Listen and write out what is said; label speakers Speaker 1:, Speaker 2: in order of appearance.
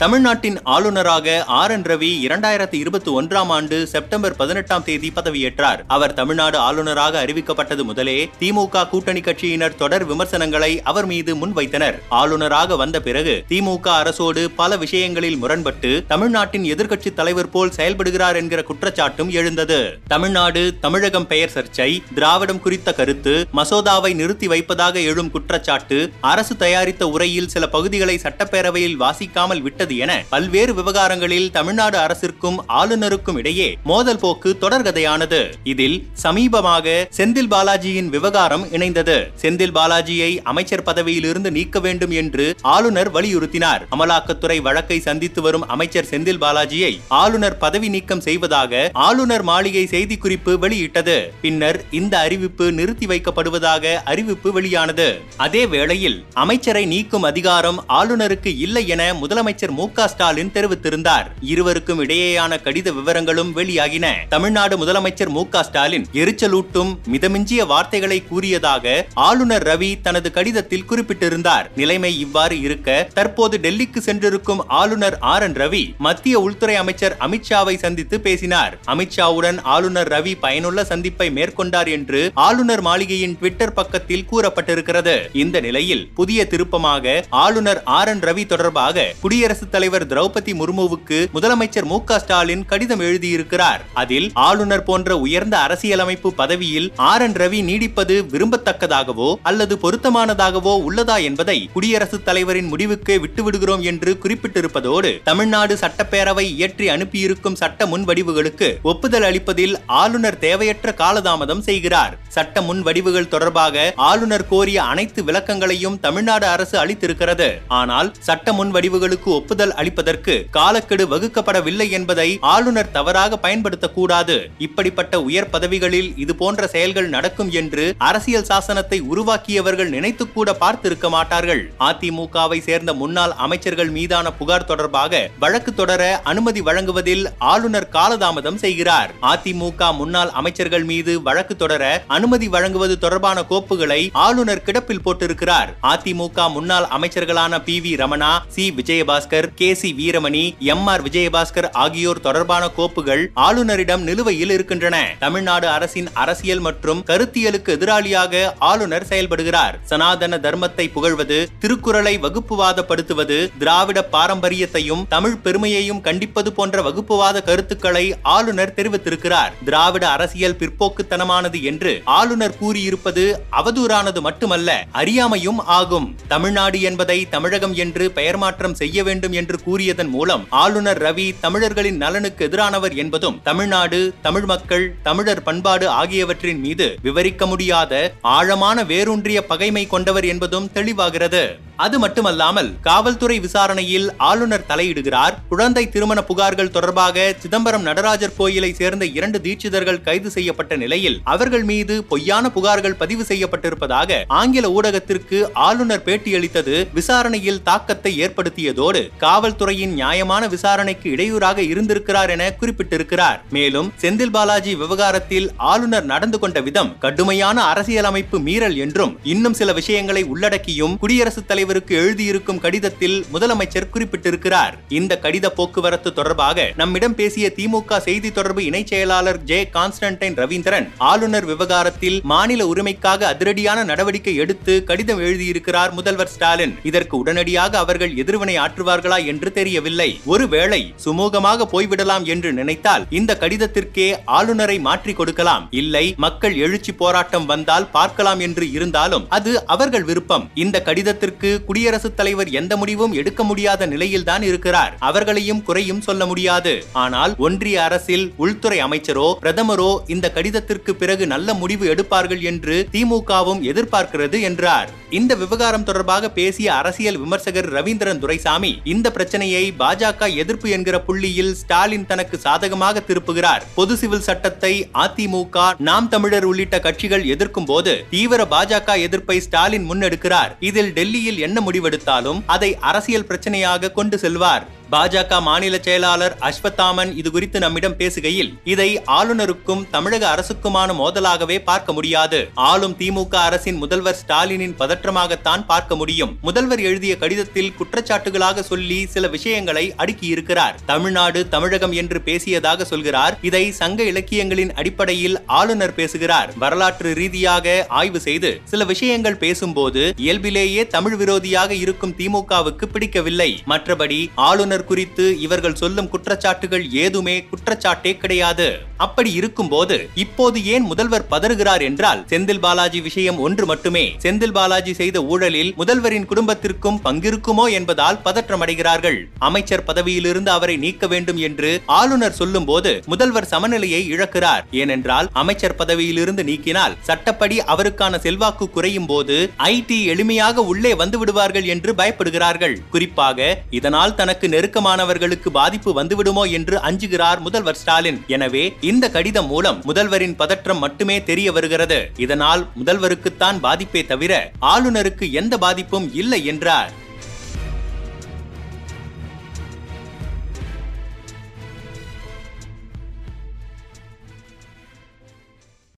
Speaker 1: தமிழ்நாட்டின் ஆளுநராக R N Ravi இரண்டாயிரத்தி இருபத்தி ஒன்றாம் ஆண்டு செப்டம்பர் பதினெட்டாம் தேதி பதவியேற்றார். அவர் தமிழ்நாடு ஆளுநராக அறிவிக்கப்பட்டது முதலே திமுக கூட்டணி கட்சியினர் தொடர் விமர்சனங்களை அவர் மீது முன்வைத்தனர். ஆளுநராக வந்த பிறகு திமுக அரசோடு பல விஷயங்களில் முரண்பட்டு தமிழ்நாட்டின் எதிர்க்கட்சி தலைவர் போல் செயல்படுகிறார் என்கிற குற்றச்சாட்டும் எழுந்தது. தமிழ்நாடு தமிழகம் பெயர் சர்ச்சை திராவிடம் குறித்த கருத்து மசோதாவை நிறுத்தி வைப்பதாக எழும் குற்றச்சாட்டு அரசு தயாரித்த உரையில் சில பகுதிகளை சட்டப்பேரவையில் வாசிக்காமல் விட்டது என பல்வேறு விவகாரங்களில் தமிழ்நாடு அரசிற்கும் ஆளுநருக்கும் இடையே மோதல் போக்கு தொடர்கதையானது இதில் சமீபமாக செந்தில் பாலாஜியின் விவகாரம் இணைந்தது. செந்தில் பாலாஜியை அமைச்சர் பதவியிலிருந்து நீக்க வேண்டும் என்று ஆளுநர் வலியுறுத்தினார். அமலாக்கத்துறை வழக்கை சந்தித்து வரும் அமைச்சர் செந்தில் பாலாஜியை ஆளுநர் பதவி நீக்கம் செய்வதாக ஆளுநர் மாளிகை செய்திக்குறிப்பு வெளியிட்டது. பின்னர் இந்த அறிவிப்பு நிறுத்தி வைக்கப்படுவதாக அறிவிப்பு வெளியானது. அதே வேளையில் அமைச்சரை நீக்கும் அதிகாரம் ஆளுநருக்கு இல்லை என முதலமைச்சர் மு க ஸ்டாலின் தெரிவித்திருந்தார். இருவருக்கும் இடையேயான கடித விவரங்களும் வெளியாகின. தமிழ்நாடு முதலமைச்சர் மு க ஸ்டாலின் எரிச்சலூட்டும் மிதமிஞ்சிய வார்த்தைகளை கூறியதாக ஆளுநர் ரவி தனது கடிதத்தில் குறிப்பிட்டிருந்தார். நிலைமை இவ்வாறு இருக்க தற்போது டெல்லிக்கு சென்றிருக்கும் ஆளுநர் ஆர் என் ரவி மத்திய உள்துறை அமைச்சர் அமித்ஷாவை சந்தித்து பேசினார். அமித்ஷாவுடன் ஆளுநர் ரவி பயனுள்ள சந்திப்பை மேற்கொண்டார் என்று ஆளுநர் மாளிகையின் ட்விட்டர் பக்கத்தில் கூறப்பட்டிருக்கிறது. இந்த நிலையில் புதிய திருப்பமாக ஆளுநர் ஆர் என் ரவி தொடர்பாக குடியரசு குடியரசுத் தலைவர் திரௌபதி முர்முவுக்கு முதலமைச்சர் மு ஸ்டாலின் கடிதம் எழுதியிருக்கிறார். அதில் ஆளுநர் போன்ற உயர்ந்த அரசியலமைப்பு பதவியில் ஆர் என் ரவி நீடிப்பது விரும்பத்தக்கதாகவோ அல்லது பொருத்தமானதாகவோ உள்ளதா என்பதை குடியரசுத் தலைவரின் முடிவுக்கு விட்டுவிடுகிறோம் என்று குறிப்பிட்டிருப்பதோடு தமிழ்நாடு சட்டப்பேரவை இயற்றி அனுப்பியிருக்கும் சட்ட முன்வடிவுகளுக்கு ஒப்புதல் அளிப்பதில் ஆளுநர் தேவையற்ற காலதாமதம் செய்கிறார். சட்ட முன்வடிவுகள் தொடர்பாக ஆளுநர் கோரிய அனைத்து விளக்கங்களையும் தமிழ்நாடு அரசு அளித்திருக்கிறது. ஆனால் சட்ட முன்வடிவுகளுக்கு ஒப்பு ஒப்புதல் அளிப்பதற்கு காலக்கெடு வகுக்கப்படவில்லை என்பதை ஆளுநர் தவறாக பயன்படுத்தக்கூடாது. இப்படிப்பட்ட உயர் பதவிகளில் இது போன்ற செயல்கள் நடக்கும் என்று அரசியல் சாசனத்தை உருவாக்கியவர்கள் நினைத்து கூட பார்த்திருக்க மாட்டார்கள். அதிமுகவை சேர்ந்த முன்னாள் அமைச்சர்கள் மீதான புகார் தொடர்பாக வழக்கு தொடர அனுமதி வழங்குவதில் ஆளுநர் காலதாமதம் செய்கிறார். அதிமுக முன்னாள் அமைச்சர்கள் மீது வழக்கு தொடர அனுமதி வழங்குவது தொடர்பான கோப்புகளை ஆளுநர் கிடப்பில் போட்டிருக்கிறார். அதிமுக முன்னாள் அமைச்சர்களான P V Ramana C. Vijayabaskar K C Veeramani M R Vijayabaskar ஆகியோர் தொடர்பான கோப்புகள் ஆளுநரிடம் நிலுவையில் இருக்கின்றன. தமிழ்நாடு அரசின் அரசியல் மற்றும் கருத்தியலுக்கு எதிராளியாக ஆளுநர் செயல்படுகிறார். சனாதன தர்மத்தை புகழ்வது திருக்குறளை வகுப்புவாதப்படுத்துவது திராவிட பாரம்பரியத்தையும் தமிழ் பெருமையையும் கண்டிப்பது போன்ற வகுப்புவாத கருத்துக்களை ஆளுநர் தெரிவித்திருக்கிறார். திராவிட அரசியல் பிற்போக்குத்தனமானது என்று ஆளுநர் கூறியிருப்பது அவதூறானது மட்டுமல்ல அறியாமையும் ஆகும். தமிழ்நாடு என்பதை தமிழகம் என்று பெயர் மாற்றம் செய்ய வேண்டும் என்று கூறியதன் மூலம் ஆளுநர் ரவி தமிழர்களின் நலனுக்கு எதிரானவர் என்பதும் தமிழ்நாடு தமிழ் மக்கள் தமிழர் பண்பாடு ஆகியவற்றின் மீது விவரிக்க முடியாத ஆழமான வேரூன்றிய பகைமை கொண்டவர் என்பதும் தெளிவாகிறது. அது மட்டுமல்லாமல் காவல்துறை விசாரணையில் ஆளுநர் தலையிடுகிறார். குழந்தை திருமண புகார்கள் தொடர்பாக சிதம்பரம் நடராஜர் கோயிலை சேர்ந்த இரண்டு தீட்சிதர்கள் கைது செய்யப்பட்ட நிலையில் அவர்கள் மீது பொய்யான புகார்கள் பதிவு செய்யப்பட்டிருப்பதாக ஆங்கில ஊடகத்திற்கு ஆளுநர் பேட்டியளித்தது. விசாரணையில் தாக்கத்தை ஏற்படுத்தியதோடு காவல்துறையின் நியாயமான விசாரணைக்கு இடையூறாக இருந்திருக்கிறார் என குறிப்பிட்டிருக்கிறார். மேலும் செந்தில் பாலாஜி விவகாரத்தில் ஆளுநர் நடந்து கொண்ட விதம் கடுமையான அரசியலமைப்பு மீறல் என்றும் இன்னும் சில விஷயங்களை உள்ளடக்கியும் குடியரசுத் தலைவர் தலைவருக்கு எழுதியிருக்கும் கடிதத்தில் முதலமைச்சர் குறிப்பிட்டிருக்கிறார். இந்த கடித போக்குவரத்து தொடர்பாக நம்மிடம் பேசிய திமுக செய்தி தொடர்பு இணைச் செயலாளர் ஜே கான்ஸ்டன்டைன் ரவீந்திரன் ஆளுநர் விவகாரத்தில் மாநில உரிமைக்காக அதிரடியான நடவடிக்கை எடுத்து கடிதம் எழுதியிருக்கிறார் முதல்வர் ஸ்டாலின். இதற்கு உடனடியாக அவர்கள் எதிர்வினை ஆற்றுவார்களா என்று தெரியவில்லை. ஒருவேளை சுமூகமாக போய்விடலாம் என்று நினைத்தால் இந்த கடிதத்திற்கே ஆளுநரை மாற்றி கொடுக்கலாம். இல்லை மக்கள் எழுச்சி போராட்டம் வந்தால் பார்க்கலாம் என்று இருந்தாலும் அது அவர்கள் விருப்பம். இந்த கடிதத்திற்கு குடியரசுத் தலைவர் எந்த முடிவும் எடுக்க முடியாத நிலையில்தான் இருக்கிறார். அவர்களையும் குறையும் சொல்ல முடியாது. ஆனால் ஒன்றிய அரசில் உள்துறை அமைச்சரோ பிரதமரோ இந்த கடிதத்திற்கு பிறகு நல்ல முடிவு எடுப்பார்கள் என்று திமுகவும் எதிர்பார்க்கிறது என்றார். இந்த விவகாரம் தொடர்பாக பேசிய அரசியல் விமர்சகர் ரவீந்திரன் துரைசாமி இந்த பிரச்சனையை பாஜக எதிர்ப்பு என்கிற புள்ளியில் ஸ்டாலின் தனக்கு சாதகமாக திருப்புகிறார். பொது சிவில் சட்டத்தை அதிமுக நாம் தமிழர் உள்ளிட்ட கட்சிகள் எதிர்க்கும் போது தீவிர பாஜக எதிர்ப்பை ஸ்டாலின் முன்னெடுக்கிறார். இதில் டெல்லியில் என்ன முடிவெடுத்தாலும் அதை அரசியல் பிரச்சனையாக கொண்டு செல்வார். பாஜக மாநில செயலாளர் அஸ்வத்தாமன் இது குறித்து நம்மிடம் பேசுகையில் இதை ஆளுநருக்கும் தமிழக அரசுக்குமான மோதலாகவே பார்க்க முடியாது. ஆளும் திமுக அரசின் முதல்வர் ஸ்டாலினின் பதற்றமாகத்தான் பார்க்க முடியும். முதல்வர் எழுதிய கடிதத்தில் குற்றச்சாட்டுகளாக சொல்லி சில விஷயங்களை அடுக்கியிருக்கிறார். தமிழ்நாடு தமிழகம் என்று பேசியதாக சொல்கிறார். இதை சங்க இலக்கியங்களின் அடிப்படையில் ஆளுநர் பேசுகிறார். வரலாற்று ரீதியாக ஆய்வு செய்து சில விஷயங்கள் பேசும்போது இயல்பிலேயே தமிழ் விரோதியாக இருக்கும் திமுகவுக்கு பிடிக்கவில்லை. மற்றபடி ஆளுநர் குறித்து இவர்கள் சொல்லும் குற்றச்சாட்டுகள் ஏதுமே குற்றச்சாட்டே கிடையாது. அப்படி இருக்கும்போது இப்போது ஏன் முதல்வர் பதறுகிறார் என்றால் செந்தில் பாலாஜி விஷயம் ஒன்று மட்டுமே. செந்தில் பாலாஜி செய்த ஊழலில் முதல்வரின் குடும்பத்திற்கும் பங்கிருக்குமோ என்பதால் பதற்றமடைகிறார்கள். அமைச்சர் பதவியிலிருந்து அவரை நீக்க வேண்டும் என்று ஆளுநர் சொல்லும் போது முதல்வர் சமநிலையை இழக்கிறார். ஏனென்றால் அமைச்சர் பதவியிலிருந்து நீக்கினால் சட்டப்படி அவருக்கான செல்வாக்கு குறையும் போது ஐடி எளிமையாக உள்ளே வந்து விடுவார்கள் என்று பயப்படுகிறார்கள். குறிப்பாக இதனால் தனக்கு நெருக்க நெருக்கமானவர்களுக்கு பாதிப்பு வந்துவிடுமோ என்று அஞ்சுகிறார் முதல்வர் ஸ்டாலின். எனவே இந்த கடிதம் மூலம் முதல்வரின் பதற்றம் மட்டுமே தெரிய வருகிறது. இதனால் முதல்வருக்குத்தான் பாதிப்பே தவிர ஆளுநருக்கு எந்த பாதிப்பும் இல்லை என்றார்.